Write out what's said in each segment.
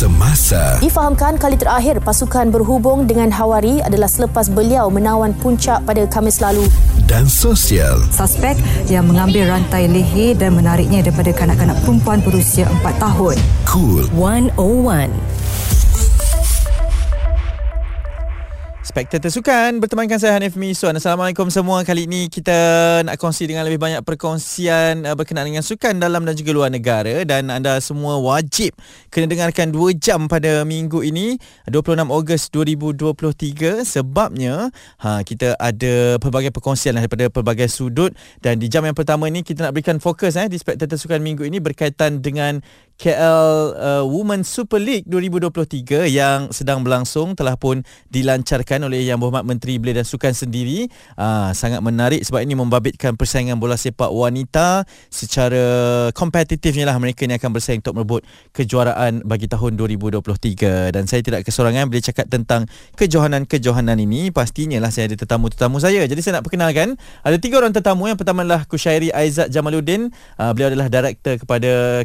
Semasa Difahamkan kali terakhir pasukan berhubung dengan Hawari adalah selepas beliau menawan puncak pada Khamis lalu. dan sosial Suspek yang mengambil rantai leher dan menariknya daripada kanak-kanak perempuan berusia 4 tahun. Cool 101. Spektator Sukan bertemankan saya Hanif Misuan. Assalamualaikum semua. Kali ini kita nak kongsi dengan lebih banyak perkongsian uh, berkenaan dengan sukan dalam dan juga luar negara dan anda semua wajib kena dengarkan 2 jam pada minggu ini 26 Ogos 2023 sebabnya ha kita ada pelbagai perkongsian daripada pelbagai sudut dan di jam yang pertama ni kita nak berikan fokus eh di Spektator Sukan minggu ini berkaitan dengan KL uh, Women Super League 2023 yang sedang berlangsung telah pun dilancarkan oleh Yang Berhormat Menteri Belia dan Sukan sendiri. Uh, sangat menarik sebab ini membabitkan persaingan bola sepak wanita secara kompetitifnya lah mereka ni akan bersaing untuk merebut kejuaraan bagi tahun 2023 dan saya tidak kesorangan bila cakap tentang kejohanan-kejohanan ini pastinya lah saya ada tetamu-tetamu saya. Jadi saya nak perkenalkan ada tiga orang tetamu. Yang pertama adalah Kushairi Aizat Jamaluddin. Uh, beliau adalah director kepada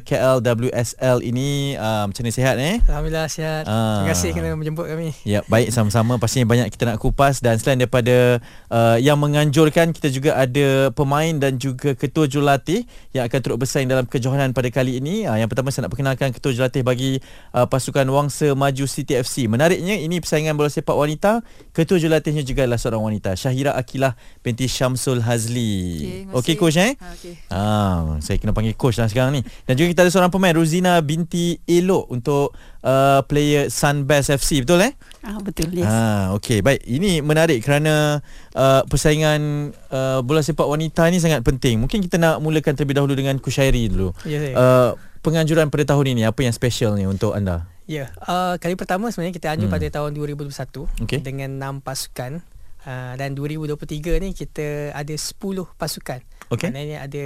KLWSL ini. Uh, macam mana sihat eh? Alhamdulillah sihat. Ah. Terima kasih kerana menjemput kami. Ya, baik sama-sama. Pastinya banyak kita nak kupas dan selain daripada uh, yang menganjurkan, kita juga ada pemain dan juga ketua jurulatih yang akan turut bersaing dalam kejohanan pada kali ini. Uh, yang pertama saya nak perkenalkan ketua jurulatih bagi uh, pasukan Wangsa Maju City FC. Menariknya ini persaingan bola sepak wanita. Ketua jurulatihnya juga adalah seorang wanita, Syahira Akilah binti Syamsul Hazli. Okey coach eh? Okey. Ah, saya kena panggil coach lah sekarang ni. Dan juga kita ada seorang pemain Ruzina binti Elok untuk uh, player Sunbest FC. Betul eh? Ah betul yes. Ah, okey, baik. Ini menarik kerana uh, persaingan uh, bola sepak wanita ni sangat penting. Mungkin kita nak mulakan terlebih dahulu dengan Kushairi dulu. Ya saya. Uh, penganjuran pada tahun ini apa yang special ni untuk anda? Ya, uh, kali pertama sebenarnya kita anjur Hmm. pada tahun 2021 Okey. dengan 6 pasukan. Uh, dan 2023 ni kita ada 10 pasukan. Okey. Maknanya ada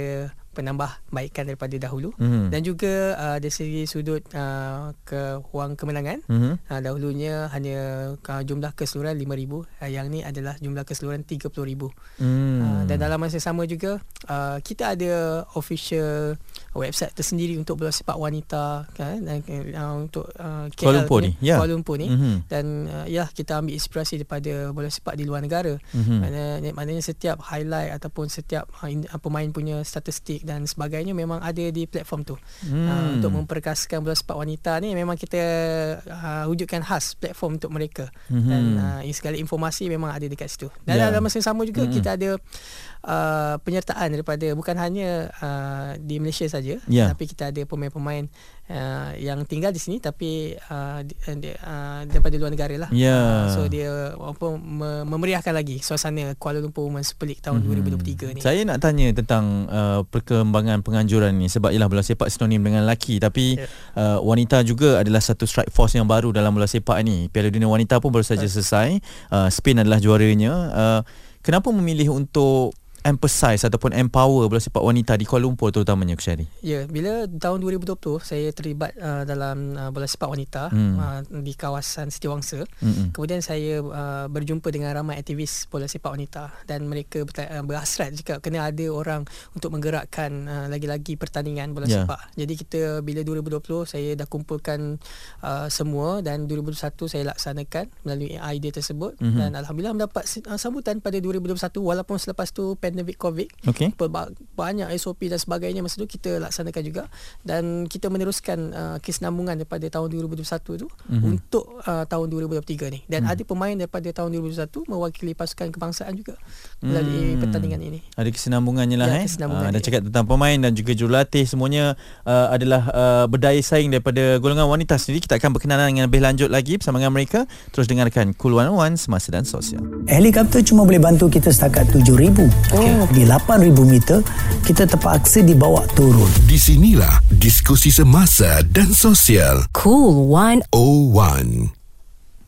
penambahbaikan daripada dahulu Mhm. dan juga uh, dari segi sudut uh, ke wang kemenangan Mhm. uh, dahulunya hanya uh, jumlah keseluruhan 5000 uh, yang ni adalah jumlah keseluruhan 30000 Hmm. Uh, dan dalam masa sama juga uh, kita ada official website tersendiri untuk bola sepak wanita kan dan uh, untuk uh, KL Kuala Lumpur ni, ya. Kuala Lumpur ni Mhm. dan uh, ya kita ambil inspirasi daripada bola sepak di luar negara. Mhm. Maknanya, maknanya setiap highlight ataupun setiap uh, in, uh, pemain punya statistik dan sebagainya memang ada di platform tu. Hmm. Uh, untuk memperkasakan bola sepak wanita ni memang kita uh, wujudkan khas platform untuk mereka. Mhm. Dan uh, segala informasi memang ada dekat situ. Dan Ya. dalam masa yang sama juga Mhm. kita ada uh, penyertaan daripada bukan hanya uh, di Malaysia saja Ya. tapi kita ada pemain-pemain uh, yang tinggal di sini tapi uh, di, uh, daripada luar negara lah. Ya. Uh, so dia apa me- memeriahkan lagi suasana Kuala Lumpur Women's Super League tahun Mhm. 2023 ni. Saya nak tanya tentang uh, perkembangan penganjuran ni sebab ialah bola sepak sinonim dengan lelaki tapi Ya. uh, wanita juga adalah satu strike force yang baru dalam bola sepak ni. Piala Dunia Wanita pun baru saja selesai. Uh, Spain adalah juaranya. Uh, kenapa memilih untuk emphasize ataupun empower bola sepak wanita di Kuala Lumpur terutamanya Kusyari? Ya, bila tahun 2020 saya terlibat uh, dalam uh, bola sepak wanita Hmm. uh, di kawasan Setiawangsa. Mm-mm. Kemudian saya uh, berjumpa dengan ramai aktivis bola sepak wanita dan mereka uh, berhasrat juga kena ada orang untuk menggerakkan uh, lagi-lagi pertandingan bola yeah. sepak. Jadi kita bila 2020 saya dah kumpulkan uh, semua dan 2021 saya laksanakan melalui idea tersebut mm-hmm. dan alhamdulillah mendapat uh, sambutan pada 2021 walaupun selepas tu pandemik Covid Okey. Pelba- banyak SOP dan sebagainya masa tu kita laksanakan juga dan kita meneruskan uh, kesinambungan daripada tahun 2021 tu Mhm. mm-hmm. untuk uh, tahun 2023 ni dan mm. ada pemain daripada tahun 2021 mewakili pasukan kebangsaan juga melalui Hmm. pertandingan ini. Ada kesinambungannya lah Ya, eh. kesinambungan Ah, dah cakap tentang pemain dan juga jurulatih semuanya uh, adalah uh, berdaya saing daripada golongan wanita sendiri. Kita akan berkenalan dengan lebih lanjut lagi bersama dengan mereka. Terus dengarkan Cool 101 Semasa dan Sosial. Helikopter cuma boleh bantu kita setakat 7,000. Okay. Di 8,000 meter, kita terpaksa dibawa turun. Di sinilah diskusi semasa dan sosial Cool 01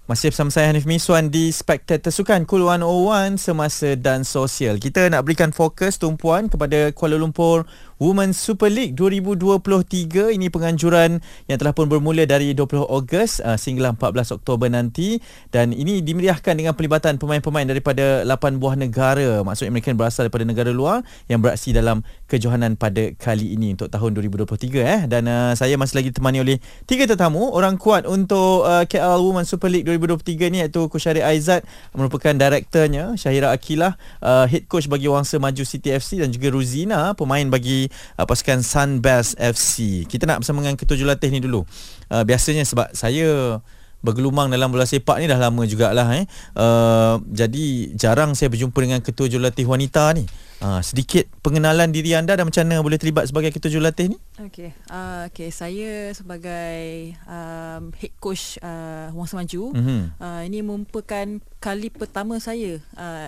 Masih bersama saya Hanif Miswan di Spectator Sukan Cool 101 Semasa dan Sosial. Kita nak berikan fokus tumpuan kepada Kuala Lumpur Women Super League 2023 ini penganjuran yang telah pun bermula dari 20 Ogos uh, sehingga 14 Oktober nanti. Dan ini dimeriahkan dengan pelibatan pemain-pemain daripada 8 buah negara. Maksudnya mereka berasal daripada negara luar yang beraksi dalam kejohanan pada kali ini untuk tahun 2023 eh. Dan uh, saya masih lagi ditemani oleh tiga tetamu. Orang kuat untuk uh, KL Women Super League 2023 ni iaitu Kushari Aizat merupakan direkturnya Syahira Akilah uh, head coach bagi Wangsa Maju City FC dan juga Ruzina pemain bagi uh, pasukan Sunbest FC. Kita nak bersama dengan ketua jurulatih ni dulu. Uh, biasanya sebab saya bergelumang dalam bola sepak ni dah lama jugalah eh. Uh, jadi jarang saya berjumpa dengan ketua jurulatih wanita ni. Uh, sedikit pengenalan diri anda dan macam mana boleh terlibat sebagai ketua jurulatih ni? Okey. Uh, okay, saya sebagai um, head coach uh, Wang Semaju. Mm-hmm. Uh, ini merupakan kali pertama saya uh,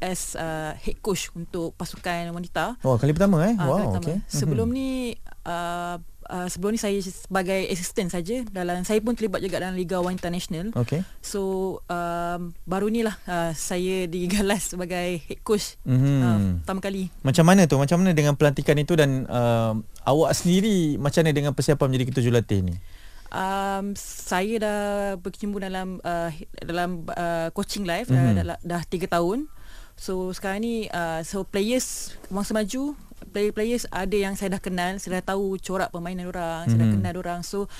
as uh, head coach untuk pasukan wanita. Oh, kali pertama eh? Uh, wow, pertama. Okay. Sebelum mm-hmm. ni uh, uh, sebelum ni saya sebagai assistant saja dalam saya pun terlibat juga dalam Liga Wanita Nasional. Okay. So um, baru ni lah uh, saya digalas sebagai head coach mm-hmm. uh, pertama kali. Macam mana tu? Macam mana dengan pelantikan itu dan uh, awak sendiri macam mana dengan persiapan menjadi ketua jurulatih ni? Um, saya dah berkecimpung dalam uh, dalam uh, coaching live Mhm. uh, dah, dah 3 tahun. So sekarang ni uh, so players masa maju player-players ada yang saya dah kenal, saya dah tahu corak permainan orang, mm-hmm. saya dah Mhm. kenal orang. So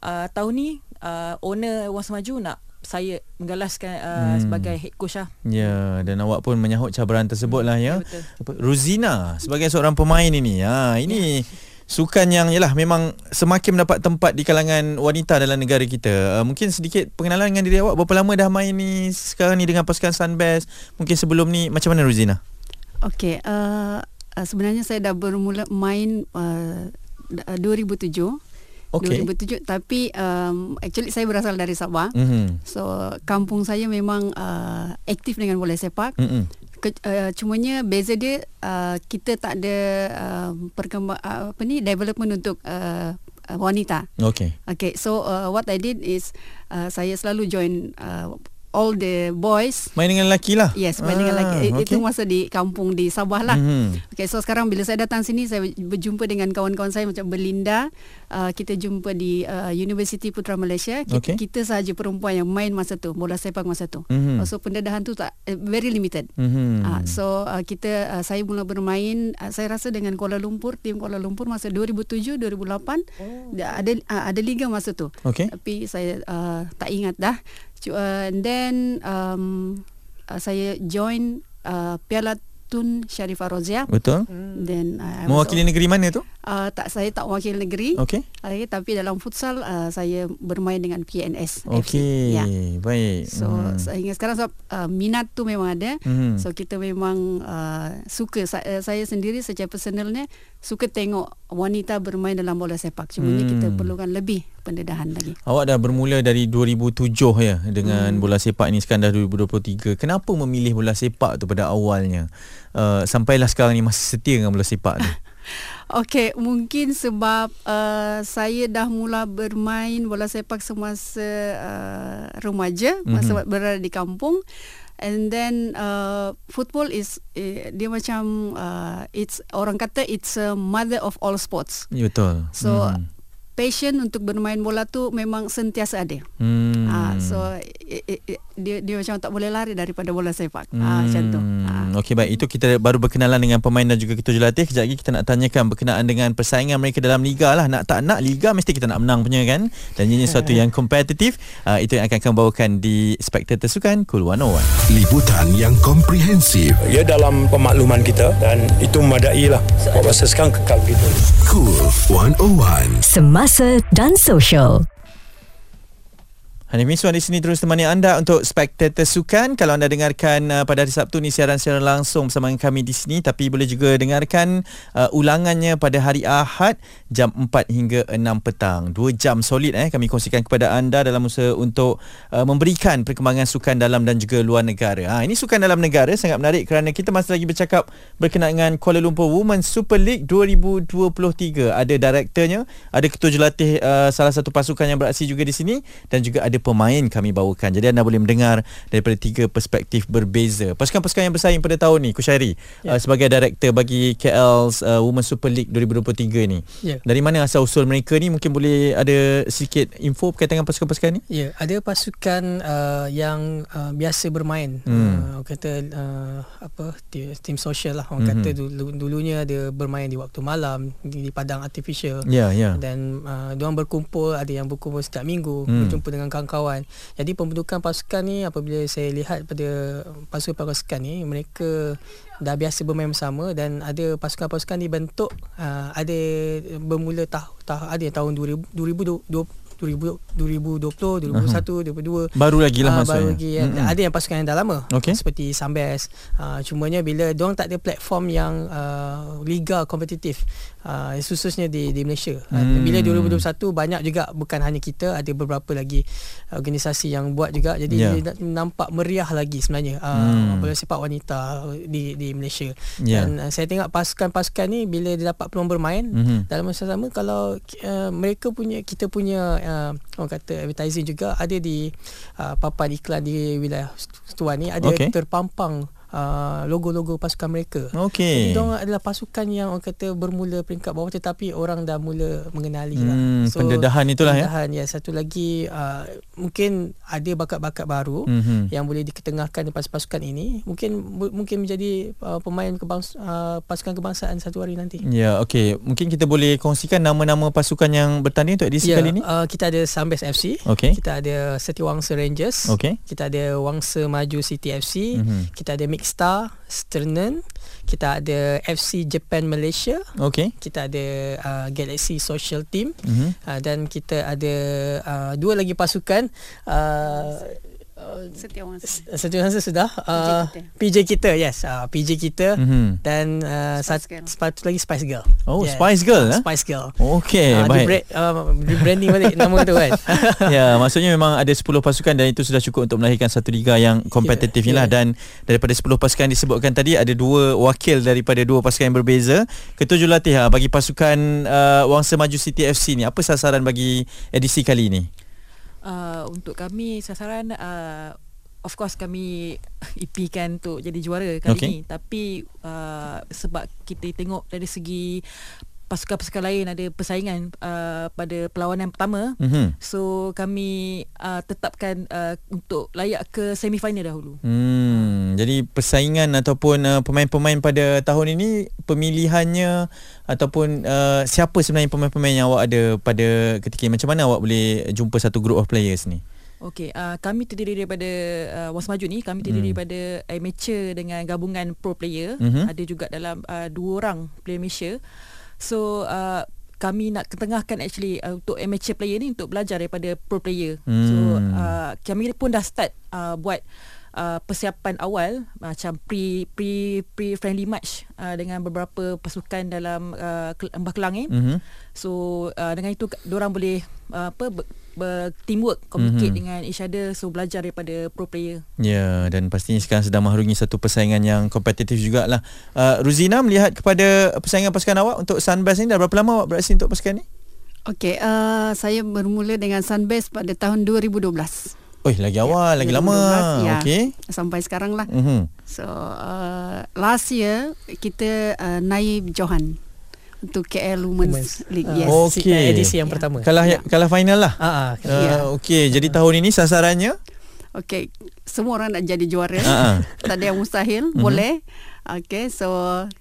uh, tahun ni uh, owner Wang Semaju nak saya menggalaskan uh, Hmm. sebagai head coach lah. Ya, dan awak pun menyahut cabaran tersebut lah ya. Ya, betul. Apa, Ruzina sebagai seorang pemain ini. Ha, ini sukan yang yalah memang semakin mendapat tempat di kalangan wanita dalam negara kita. Uh, mungkin sedikit pengenalan dengan diri awak. Berapa lama dah main ni sekarang ni dengan pasukan Sunbest? Mungkin sebelum ni macam mana Ruzina? Okey, uh, uh, sebenarnya saya dah bermula main uh, d- uh, 2007. Okey. 2007 tapi um, actually saya berasal dari Sabah. Mhm. So kampung saya memang uh, aktif dengan bola sepak. Mhm. Ke, uh, cumanya beza dia uh, kita tak ada uh, perkembang uh, apa ni development untuk uh, wanita. Okey. Okay, so uh, what I did is uh, saya selalu join uh, all the boys Main dengan lelaki lah. Yes, main dengan lelaki. Ah, It- Itu okey. masa di kampung di Sabah lah. Mhm. Okay, so sekarang bila saya datang sini, saya berjumpa dengan kawan-kawan saya macam Belinda. Uh, kita jumpa di uh, University Putra Malaysia. Kita, Okey. kita sahaja perempuan yang main masa tu, bola sepak masa tu. Mhm. Uh, so pendedahan tu tak uh, very limited. Mhm. Uh, so uh, kita uh, saya mula bermain uh, saya rasa dengan Kuala Lumpur tim Kuala Lumpur masa 2007 2008 oh. ada uh, ada liga masa tu. Okey. Tapi saya uh, tak ingat dah. Uh, and then um, uh, saya join uh, Piala Tun Sharifah Rozia. Betul. Then uh, Mewakili negeri mana tu? uh, tak saya tak wakil negeri. Okey. Okay, tapi dalam futsal uh, saya bermain dengan PNS. Okey. Ya. Baik. So Mhm. sehingga sekarang sebab uh, minat tu memang ada. Mhm. So kita memang uh, suka saya, saya sendiri secara personalnya suka tengok wanita bermain dalam bola sepak. Cuma Hmm. hmm. kita perlukan lebih pendedahan lagi. Awak dah bermula dari 2007 ya dengan hmm. bola sepak ini sekarang dah 2023. Kenapa memilih bola sepak tu pada awalnya? Uh, sampailah sekarang ni masih setia dengan bola sepak tu. Okey, mungkin sebab uh, saya dah mula bermain bola sepak semasa uh, remaja, masa berada di kampung. And then uh, football is uh, dia macam uh, it's orang kata it's a mother of all sports. Betul. So hmm. Passion untuk bermain bola tu memang sentiasa ada. Hmm. Ah, so i, i, i, dia dia macam tak boleh lari daripada bola sepak. Ah, macam tu. Ah. Hmm, Okey baik itu kita baru berkenalan dengan pemain dan juga ketua jurulatih. Kejap lagi kita nak tanyakan berkenaan dengan persaingan mereka dalam liga lah. Nak tak nak liga mesti kita nak menang punya kan. Dan ini sesuatu yang kompetitif. Uh, itu yang akan kami bawakan di Spectator Sukan Cool 101. Liputan yang komprehensif. ia dalam pemakluman kita dan itu memadai lah buat masa sekarang kekal begitu Cool 101. Semasa dan Sosial. Hanif Miswan di sini terus temani anda untuk Spectator Sukan. Kalau anda dengarkan uh, pada hari Sabtu ni siaran-siaran langsung bersama kami di sini tapi boleh juga dengarkan uh, ulangannya pada hari Ahad jam 4 hingga 6 petang. 2 jam solid eh kami kongsikan kepada anda dalam usaha untuk uh, memberikan perkembangan sukan dalam dan juga luar negara. Ha ini sukan dalam negara sangat menarik kerana kita masih lagi bercakap berkenaan dengan Kuala Lumpur Women Super League 2023. Ada direkturnya, ada ketua jurulatih uh, salah satu pasukan yang beraksi juga di sini dan juga ada pemain kami bawakan. Jadi anda boleh mendengar daripada tiga perspektif berbeza. Pasukan-pasukan yang bersaing pada tahun ni, Kushairi, yeah. uh, sebagai director bagi KL's uh, Women Super League 2023 ni. Yeah. Dari mana asal usul mereka ni? Mungkin boleh ada sedikit info berkaitan dengan pasukan-pasukan ni? Ya, yeah, ada pasukan uh, yang uh, biasa bermain. Hmm. Uh, kata uh, apa tim sosial lah. Orang mm-hmm. kata dulu, dulunya dia bermain di waktu malam di, di padang artificial. Ya, yeah, ya. Yeah. Dan uh, diorang berkumpul, ada yang berkumpul setiap minggu, Hmm. berjumpa dengan kawan-kawan. Jadi pembentukan pasukan ni apabila saya lihat pada pasukan-pasukan ni mereka dah biasa bermain bersama dan ada pasukan-pasukan dibentuk uh, ada bermula tahun tah, ada tahun 2000 2020 2020, 2021, 2022 Baru lagi lah Ah, maksudnya Baru lagi kan. Mm-mm. Ada yang pasukan yang dah lama Okey. Seperti Sambes uh, Cumanya bila Diorang tak ada platform yang uh, Liga kompetitif uh, Khususnya di, di Malaysia Hmm. uh, Bila 2021 Banyak juga Bukan hanya kita Ada beberapa lagi Organisasi yang buat juga Jadi yeah. nampak meriah lagi sebenarnya Hmm. uh, Bola sepak wanita Di di Malaysia Ya. Dan uh, saya tengok pasukan-pasukan ni Bila dia dapat peluang bermain Mhm. dalam masa sama kalau uh, mereka punya kita punya uh, orang kata advertising juga ada di uh, papan iklan di wilayah Tuan ni ada okay. terpampang uh, logo-logo pasukan mereka. Okey. Jadi diorang adalah pasukan yang orang kata bermula peringkat bawah tetapi orang dah mula mengenali lah. Hmm, pendedahan itulah ya? pendedahan, ya. Satu lagi uh, mungkin ada bakat-bakat baru Mhm. yang boleh diketengahkan di pasukan ini. Mungkin bu- mungkin menjadi uh, pemain kebangsa, uh, pasukan kebangsaan satu hari nanti. Ya, okey. Mungkin kita boleh kongsikan nama-nama pasukan yang bertanding untuk edisi Ya, kali ni. uh, kita ada Sambes FC. Okey. Kita ada Setiawangsa Rangers. Okey. Kita ada Wangsa Maju City FC. Mhm. Kita ada Mixstar, Sternen. Kita ada FC Japan Malaysia. Okey. Kita ada uh, Galaxy Social Team. Mhm. Uh, dan kita ada uh, dua lagi pasukan. Uh, Setiawangsa. satu masa sudah uh, PJ kita yes uh, PJ kita Mhm. dan uh, Spice Girl. satu lagi Spice Girl Oh, Spice Girl, uh, eh? Spice Girl Okey, uh, baik. di, brand, uh, di branding balik nama tu kan ya, maksudnya memang ada 10 pasukan dan itu sudah cukup untuk melahirkan satu liga yang kompetitif ni lah ya. dan daripada 10 pasukan disebutkan tadi ada dua wakil daripada dua pasukan yang berbeza. Ketujuh latih ha, bagi pasukan uh, Wangsa Maju City FC ni. Apa sasaran bagi edisi kali ini? Uh, untuk kami sasaran uh, of course kami impikan untuk jadi juara kali okay. ni tapi uh, sebab kita tengok dari segi pasukan-pasukan lain ada persaingan uh, pada perlawanan pertama Mhm. so kami uh, tetapkan uh, untuk layak ke semifinal dahulu Hmm, jadi persaingan ataupun uh, pemain-pemain pada tahun ini pemilihannya ataupun uh, siapa sebenarnya pemain-pemain yang awak ada pada ketika ini? Macam mana awak boleh jumpa satu group of players ni? Okey, uh, kami terdiri daripada uh, Was ni, kami terdiri Hmm. daripada amateur dengan gabungan pro player. Mhm. Ada juga dalam uh, dua orang player Malaysia. So uh, kami nak ketengahkan actually uh, untuk amateur player ni untuk belajar daripada pro player. Hmm. So uh, kami pun dah start uh, buat uh, persiapan awal macam pre pre pre friendly match uh, dengan beberapa pasukan dalam uh, Lembah Kelang ni. Mhm. So uh, dengan itu orang boleh uh, apa ber, ber teamwork communicate Mhm. dengan each other so belajar daripada pro player. Ya dan pastinya sekarang sedang mahrungi satu persaingan yang kompetitif jugalah. Uh, Ruzina melihat kepada persaingan pasukan awak untuk Sunbest ni dah berapa lama awak beraksi untuk pasukan ni? Okey, uh, saya bermula dengan Sunbest pada tahun 2012. Oi lagi awal, lagi lama. 2012, ya. Okey. Sampai sekarang lah. Mhm. So uh, last year kita uh, naib Johan untuk KL Women's, Women's. League. Ah, yes. si- edisi yang pertama. Kalah Ya. kalah final lah. Ah, ah, Uh, Ya. Okey, jadi tahun ini sasarannya Okey, semua orang nak jadi juara. Ah, ah. tak ada yang mustahil, boleh. Okay, so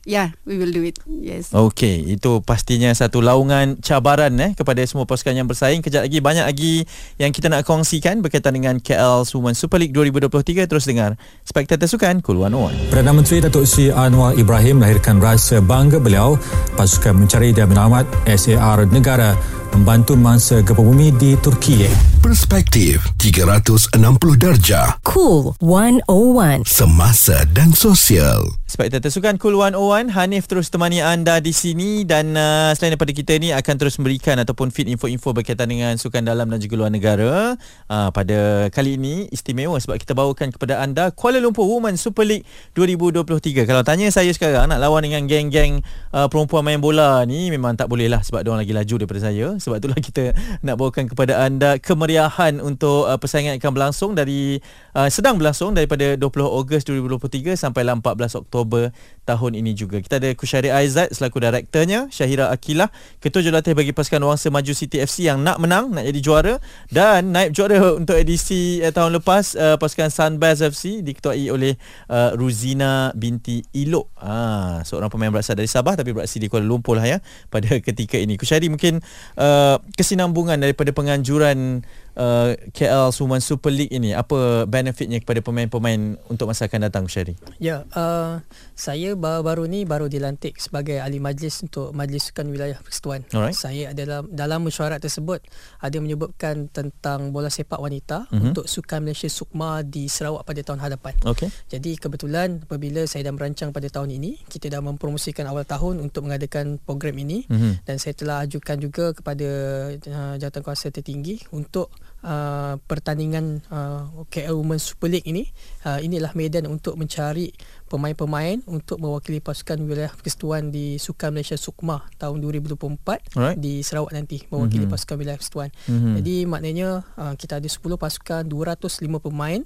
yeah, we will do it. Yes. Okey, itu pastinya satu laungan cabaran eh kepada semua pasukan yang bersaing. Kejap lagi banyak lagi yang kita nak kongsikan berkaitan dengan KL Women Super League 2023 terus dengar Spektator Sukan Cool 101. Perdana Menteri Datuk Sri Anwar Ibrahim melahirkan rasa bangga beliau pasukan mencari dan menyelamat SAR negara membantu mangsa gempa bumi di Turki. Perspektif 360 darjah Cool 101. semasa dan sosial. Spektator Sukan Cool 101 Hanif terus temani anda di sini dan uh, selain daripada kita ni akan terus memberikan ataupun feed info-info berkaitan dengan sukan dalam dan juga luar negara. Uh, pada kali ini istimewa sebab kita bawakan kepada anda Kuala Lumpur Women Super League 2023. Kalau tanya saya sekarang nak lawan dengan geng-geng uh, perempuan main bola ni memang tak boleh lah sebab diorang lagi laju daripada saya. Sebab itulah kita nak bawakan kepada anda kemeriahan untuk uh, persaingan akan berlangsung dari uh, sedang berlangsung daripada 20 Ogos 2023 sampai 14 Oktober Oktober tahun ini juga. Kita ada Kusyari Aizat selaku direkturnya, Syahira Akilah, ketua jurulatih bagi pasukan Wangsa Maju City FC yang nak menang, nak jadi juara dan naib juara untuk edisi uh, tahun lepas uh, pasukan Sunbase FC diketuai oleh uh, Ruzina binti Ilok. Ha, seorang pemain berasal dari Sabah tapi berasal di Kuala Lumpur lah ya pada ketika ini. Kusyari mungkin uh, kesinambungan daripada penganjuran uh, KL Suman Super League ini apa benefitnya kepada pemain-pemain untuk masa akan datang Syari? Ya, uh, saya baru-baru ni baru dilantik sebagai ahli majlis untuk Majlis Sukan Wilayah Persekutuan. Alright. Saya adalah dalam mesyuarat tersebut ada menyebutkan tentang bola sepak wanita mm-hmm. untuk Sukan Malaysia Sukma di Sarawak pada tahun hadapan. Okay. Jadi kebetulan apabila saya dah merancang pada tahun ini, kita dah mempromosikan awal tahun untuk mengadakan program ini mm-hmm. dan saya telah ajukan juga kepada uh, jawatankuasa tertinggi untuk uh, pertandingan uh, KL Women Super League ini uh, inilah medan untuk mencari pemain-pemain untuk mewakili pasukan wilayah persekutuan di Sukan Malaysia Sukma tahun 2024 Alright. di Sarawak nanti mewakili Mhm. pasukan wilayah persekutuan. Mhm. Jadi maknanya uh, kita ada 10 pasukan 205 pemain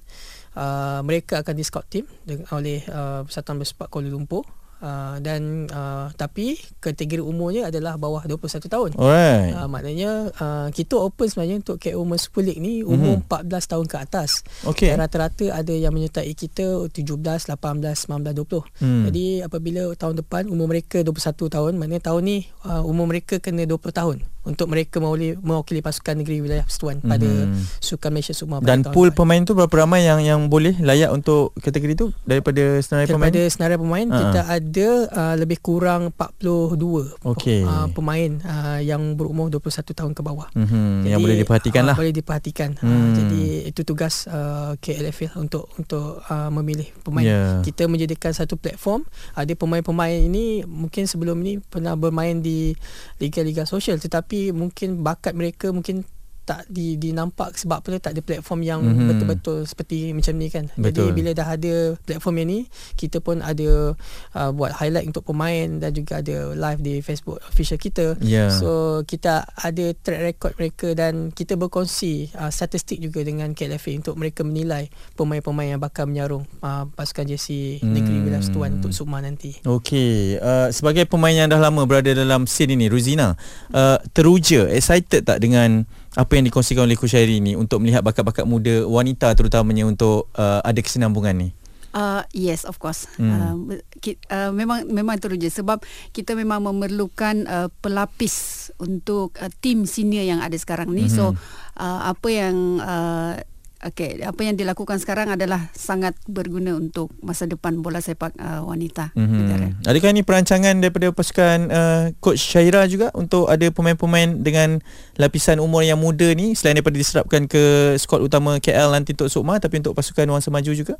uh, mereka akan di scout team oleh uh, Persatuan Bersepak Kuala Lumpur Uh, dan uh, tapi kategori umurnya adalah bawah 21 tahun. Alright. Uh, maknanya uh, kita open sebenarnya untuk KO Women Super League ni umur Mhm. mm-hmm. 14 tahun ke atas. Okey. Dan rata-rata ada yang menyertai kita 17, 18, 19, 20. Hmm. Jadi apabila tahun depan umur mereka 21 tahun, maknanya tahun ni uh, umur mereka kena 20 tahun untuk mereka mewakili, mewakili pasukan negeri wilayah persekutuan mm-hmm. pada Mhm. Sukan Malaysia pada Dan pool depan. pemain tu berapa ramai yang yang boleh layak untuk kategori tu daripada senarai pemain? Daripada senarai pemain Ha. kita ada uh, lebih kurang 42 Okey. uh, pemain uh, yang berumur 21 tahun ke bawah. Mhm, yang boleh diperhatikan uh, lah. Boleh diperhatikan. Hmm. Uh, jadi itu tugas uh, KLFL untuk untuk uh, memilih pemain. Ya. Kita menjadikan satu platform. Ada pemain-pemain ini mungkin sebelum ini pernah bermain di liga-liga sosial tetapi mungkin bakat mereka mungkin tak di dinampak sebab apa tak ada platform yang Mhm. mm-hmm. betul-betul seperti macam ni kan. Betul. Jadi bila dah ada platform yang ni, kita pun ada uh, buat highlight untuk pemain dan juga ada live di Facebook official kita. Ya. So kita ada track record mereka dan kita berkongsi uh, statistik juga dengan KLFA untuk mereka menilai pemain-pemain yang bakal menyarung uh, pasukan jersey Hmm. negeri Wilayah Persekutuan untuk Sukma nanti. Okey, uh, sebagai pemain yang dah lama berada dalam scene ini, Ruzina, uh, teruja, excited tak dengan apa yang dikongsikan oleh Kushairi ni untuk melihat bakat-bakat muda wanita terutamanya untuk uh, ada kesinambungan ni? Uh, yes, of course. Hmm. Hmm. Uh, ki, uh, memang memang teruja sebab kita memang memerlukan uh, pelapis untuk uh, tim senior yang ada sekarang ni. Mm-hmm. So uh, apa yang uh, Okay, apa yang dilakukan sekarang adalah sangat berguna untuk masa depan bola sepak uh, wanita mm-hmm. negara. Adakah ini perancangan daripada pasukan uh, coach Syaira juga untuk ada pemain-pemain dengan lapisan umur yang muda ni selain daripada diserapkan ke skuad utama KL nanti untuk Sukma tapi untuk pasukan Wangsa Maju juga?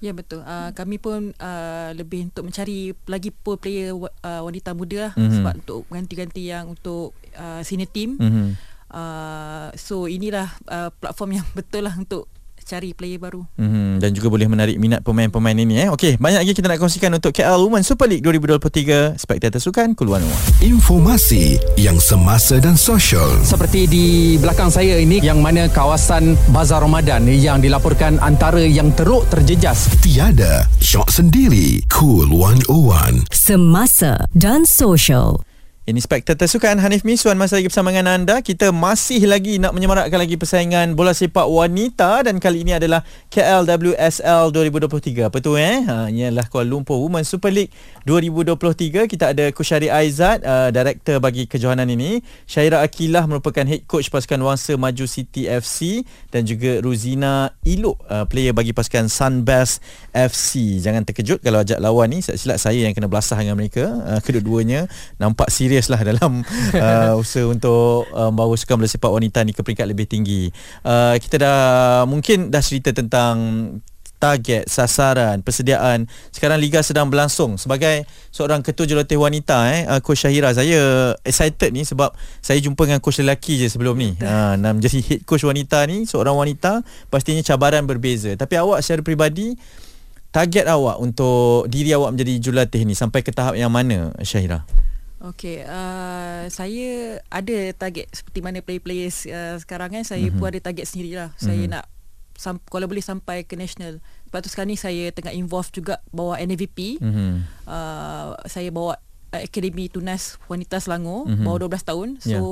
Ya betul. Uh, kami pun uh, lebih untuk mencari lagi pool player uh, wanita muda lah Mhm. mm-hmm. sebab untuk ganti-ganti yang untuk uh, senior team. Mm-hmm. Uh, so inilah uh, platform yang betul lah untuk cari player baru. Hmm, dan juga boleh menarik minat pemain-pemain ini eh. Okey, banyak lagi kita nak kongsikan untuk KL Women Super League 2023 Spektator Sukan Kuluan Informasi yang semasa dan sosial. Seperti di belakang saya ini yang mana kawasan Bazar Ramadan yang dilaporkan antara yang teruk terjejas. Tiada syok sendiri. Cool 101. Semasa dan sosial. Ini Spektator Sukan Hanif Miswan masih lagi bersama dengan anda. Kita masih lagi nak menyemarakkan lagi persaingan bola sepak wanita dan kali ini adalah KLWSL 2023. Apa tu eh? Ha, ini adalah Kuala Lumpur Women Super League 2023. Kita ada Kushari Aizat, uh, director bagi kejohanan ini. Syaira Akilah merupakan head coach pasukan Wangsa Maju City FC dan juga Ruzina Ilok, uh, player bagi pasukan Sunbest FC. Jangan terkejut kalau ajak lawan ni. Silap saya yang kena belasah dengan mereka. Uh, kedua-duanya nampak serius lah dalam uh, usaha untuk uh, membawa sukan bola sepak wanita ni ke peringkat lebih tinggi. Uh, kita dah mungkin dah cerita tentang target, sasaran, persediaan. Sekarang liga sedang berlangsung. Sebagai seorang ketua jurulatih wanita eh uh, coach Syahira, saya excited ni sebab saya jumpa dengan coach lelaki je sebelum ni. Ha uh, nak menjadi head coach wanita ni, seorang wanita pastinya cabaran berbeza. Tapi awak secara peribadi target awak untuk diri awak menjadi jurulatih ni sampai ke tahap yang mana Syahira? Okey, uh, saya ada target seperti mana player-players uh, sekarang kan saya mm-hmm. pun ada target sendirilah. Mm-hmm. Saya nak sam- kalau boleh sampai ke national. Lepas tu sekarang ni saya tengah involve juga bawa NAVP. Mm-hmm. Uh, saya bawa uh, Akademi Tunas Wanita Selangor mm-hmm. bawah 12 tahun. So yeah.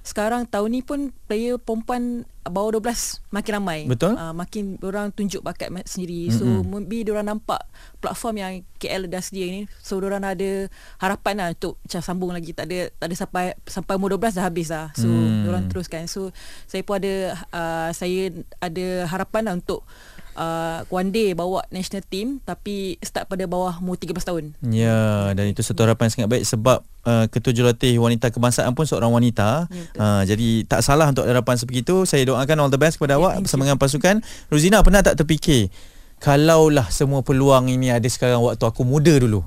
Sekarang tahun ni pun player perempuan bawah 12 makin ramai. Betul. Uh, makin orang tunjuk bakat sendiri. So mm-hmm. maybe orang nampak platform yang KL dah sedia ni. So orang ada harapan lah untuk macam sambung lagi tak ada tak ada sampai sampai umur 12 dah habis lah. So mm. orang teruskan. So saya pun ada uh, saya ada harapan lah untuk uh, one day bawa national team tapi start pada bawah umur 13 tahun. Ya, dan itu satu harapan yang sangat baik sebab uh, ketua jurulatih wanita kebangsaan pun seorang wanita. Ya, uh, jadi tak salah untuk harapan seperti itu. Saya doakan all the best kepada ya, awak bersama dengan pasukan. Ruzina pernah tak terfikir kalaulah semua peluang ini ada sekarang waktu aku muda dulu.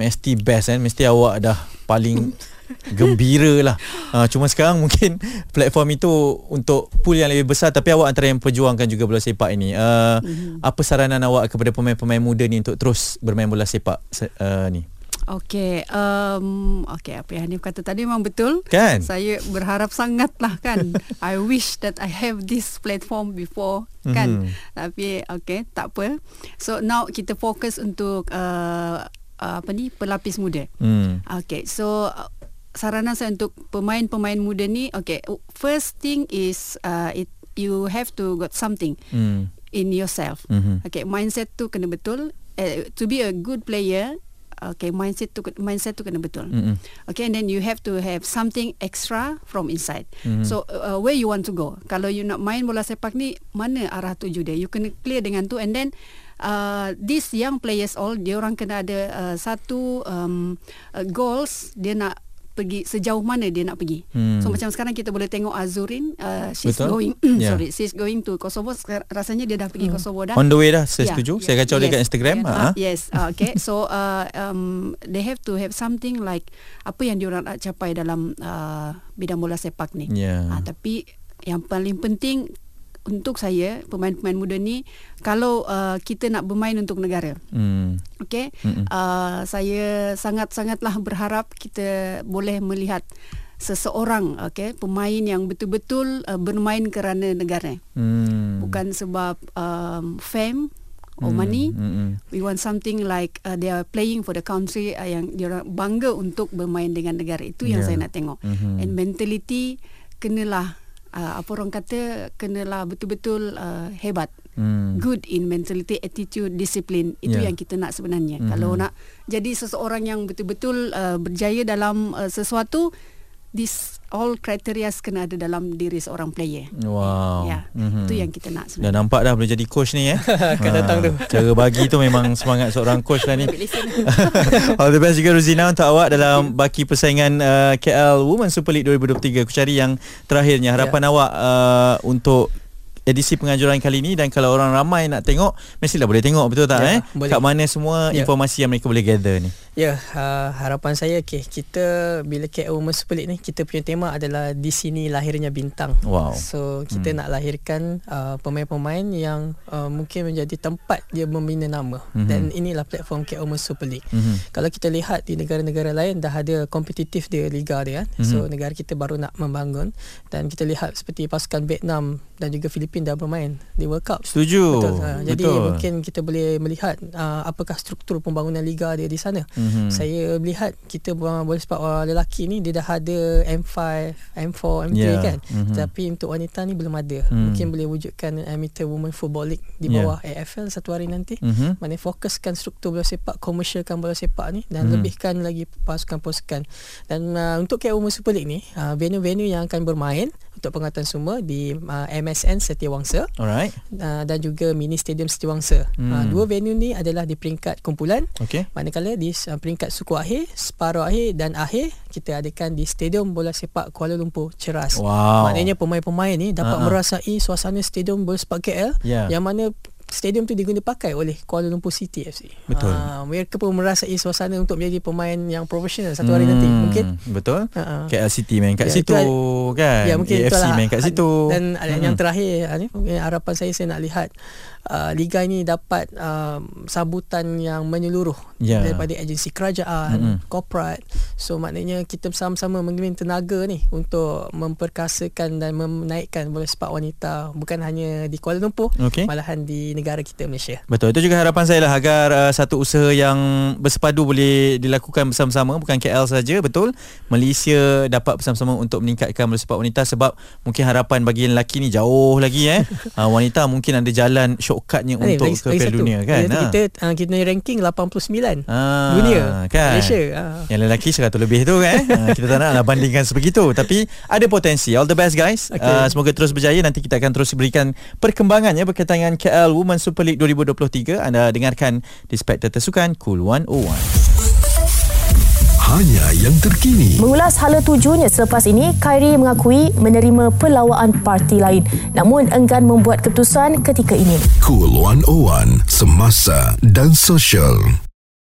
Mesti best kan Mesti awak dah paling gembira lah uh, Cuma sekarang mungkin Platform itu Untuk pool yang lebih besar Tapi awak antara yang perjuangkan juga Bola sepak ini uh, mm-hmm. Apa saranan awak Kepada pemain-pemain muda ni Untuk terus bermain bola sepak uh, ni Okay, um, okay apa yang Hanif kata tadi memang betul. Kan? Saya berharap sangat lah kan. I wish that I have this platform before kan. Mm-hmm. Tapi okay, tak apa. So now kita fokus untuk uh, uh, apa ni pelapis muda. Mm. Okay, so saranan saya untuk pemain-pemain muda ni okay first thing is uh, it you have to got something mm. in yourself mm-hmm. okay mindset tu kena betul uh, to be a good player okay mindset tu mindset tu kena betul mm-hmm. okay and then you have to have something extra from inside mm-hmm. so uh, where you want to go kalau you nak main bola sepak ni mana arah tuju dia you kena clear dengan tu and then Uh, these young players all dia orang kena ada uh, satu um, uh, goals dia nak pergi sejauh mana dia nak pergi. Hmm. So macam sekarang kita boleh tengok Azurin uh, she's Betul? going yeah. sorry she's going to Kosovo rasanya dia dah pergi hmm. Kosovo dah. On the way dah saya yeah. setuju. Yeah. Saya kacau yes. dia Instagram. Yeah. Uh, yes. Uh, okay. So uh, um, they have to have something like apa yang diorang nak capai dalam uh, bidang bola sepak ni. Yeah. Uh, tapi yang paling penting untuk saya pemain-pemain muda ni kalau uh, kita nak bermain untuk negara. Hmm. Okey. Uh, saya sangat-sangatlah berharap kita boleh melihat seseorang okey pemain yang betul-betul uh, bermain kerana negara. Hmm. Bukan sebab um, fame or money. Hmm. We want something like uh, they are playing for the country uh, yang dia bangga untuk bermain dengan negara. Itu yang yeah. saya nak tengok. Hmm. And mentality kenalah uh, apa orang kata kenalah betul-betul uh, hebat hmm. good in mentality attitude disiplin itu yeah. yang kita nak sebenarnya mm-hmm. kalau nak jadi seseorang yang betul-betul uh, berjaya dalam uh, sesuatu this all criteria kena ada dalam diri seorang player. Wow. Ya. Mm-hmm. Itu yang kita nak sebenarnya. Dah nampak dah boleh jadi coach ni eh. Akan datang tu. Cara bagi tu memang semangat seorang coach lah ni. All the best juga Ruzina untuk awak dalam baki persaingan uh, KL Women Super League 2023. Aku cari yang terakhirnya harapan yeah. awak uh, untuk edisi pengajuran kali ini dan kalau orang ramai nak tengok mestilah boleh tengok betul tak ya, eh boleh. kat mana semua ya. informasi yang mereka boleh gather ni ya uh, harapan saya okay, kita bila KL Women Super League ni kita punya tema adalah di sini lahirnya bintang wow so kita hmm. nak lahirkan uh, pemain-pemain yang uh, mungkin menjadi tempat dia membina nama hmm. dan inilah platform KL Women Super League hmm. kalau kita lihat di negara-negara lain dah ada kompetitif dia liga dia kan hmm. so negara kita baru nak membangun dan kita lihat seperti pasukan Vietnam dan juga Filipina Filipin dah bermain di World Cup. Setuju. Betul. Jadi Betul. mungkin kita boleh melihat uh, apakah struktur pembangunan liga dia di sana. Mm-hmm. Saya melihat kita boleh sebab uh, lelaki ni dia dah ada M5, M4, M3 yeah. kan. Mm-hmm. Tapi untuk wanita ni belum ada. Mm. Mungkin boleh wujudkan Amateur Women Football League di bawah yeah. AFL satu hari nanti. Mm-hmm. Mana fokuskan struktur bola sepak, komersialkan bola sepak ni dan mm. lebihkan lagi pasukan-pasukan. Dan uh, untuk KL Women Super League ni, uh, venue-venue yang akan bermain untuk pengetahuan semua di uh, MSN Setiawangsa Alright. Uh, dan juga Mini Stadium Setiawangsa. Hmm. Uh, dua venue ni adalah di peringkat kumpulan. Okay. Manakala di uh, peringkat suku akhir, separuh akhir dan akhir kita adakan di Stadium Bola Sepak Kuala Lumpur Ceras. Wow. Maknanya pemain-pemain ni dapat uh-huh. merasai suasana Stadium Bola Sepak KL yeah. yang mana stadium tu diguna pakai oleh Kuala Lumpur City FC. Betul. Uh, mereka pun merasai suasana untuk menjadi pemain yang profesional satu hari nanti. Mungkin Betul. Ha-ha. KL City main kat Ya, situ itu kan. Ya mungkin AFC itulah. main kat situ. Dan Mm-mm. yang terakhir ah, ni, mungkin harapan saya saya nak lihat uh, liga ini dapat uh, sambutan yang menyeluruh Ya. daripada agensi kerajaan, Mm-mm. corporate. So maknanya kita bersama-sama mengirim tenaga ni untuk memperkasakan dan menaikkan bola sepak wanita bukan hanya di Kuala Lumpur, Okey. malahan di negara kita Malaysia. Betul itu juga harapan saya lah agar uh, satu usaha yang bersepadu boleh dilakukan bersama-sama bukan KL saja betul Malaysia dapat bersama-sama untuk meningkatkan bola sepak wanita sebab mungkin harapan bagi lelaki ni jauh lagi eh uh, wanita mungkin ada jalan shortcutnya Ni, untuk lagi- ke Piala. Dunia kan Kita ha. kita, uh, kita ranking 89 Ah, dunia kan? Malaysia. ah. Yang lelaki 100 lebih tu kan uh, Kita tak nak lah bandingkan sebegitu Tapi ada potensi All the best guys okay. Uh, Semoga terus berjaya Nanti kita akan terus berikan Perkembangannya Berkaitan dengan KL Women Super League 2023 Anda dengarkan Di Spektor Tersukan Cool 101 Hanya yang terkini. Mengulas hala tujunya selepas ini, Khairi mengakui menerima pelawaan parti lain namun enggan membuat keputusan ketika ini. Cool 101. Semasa dan sosial.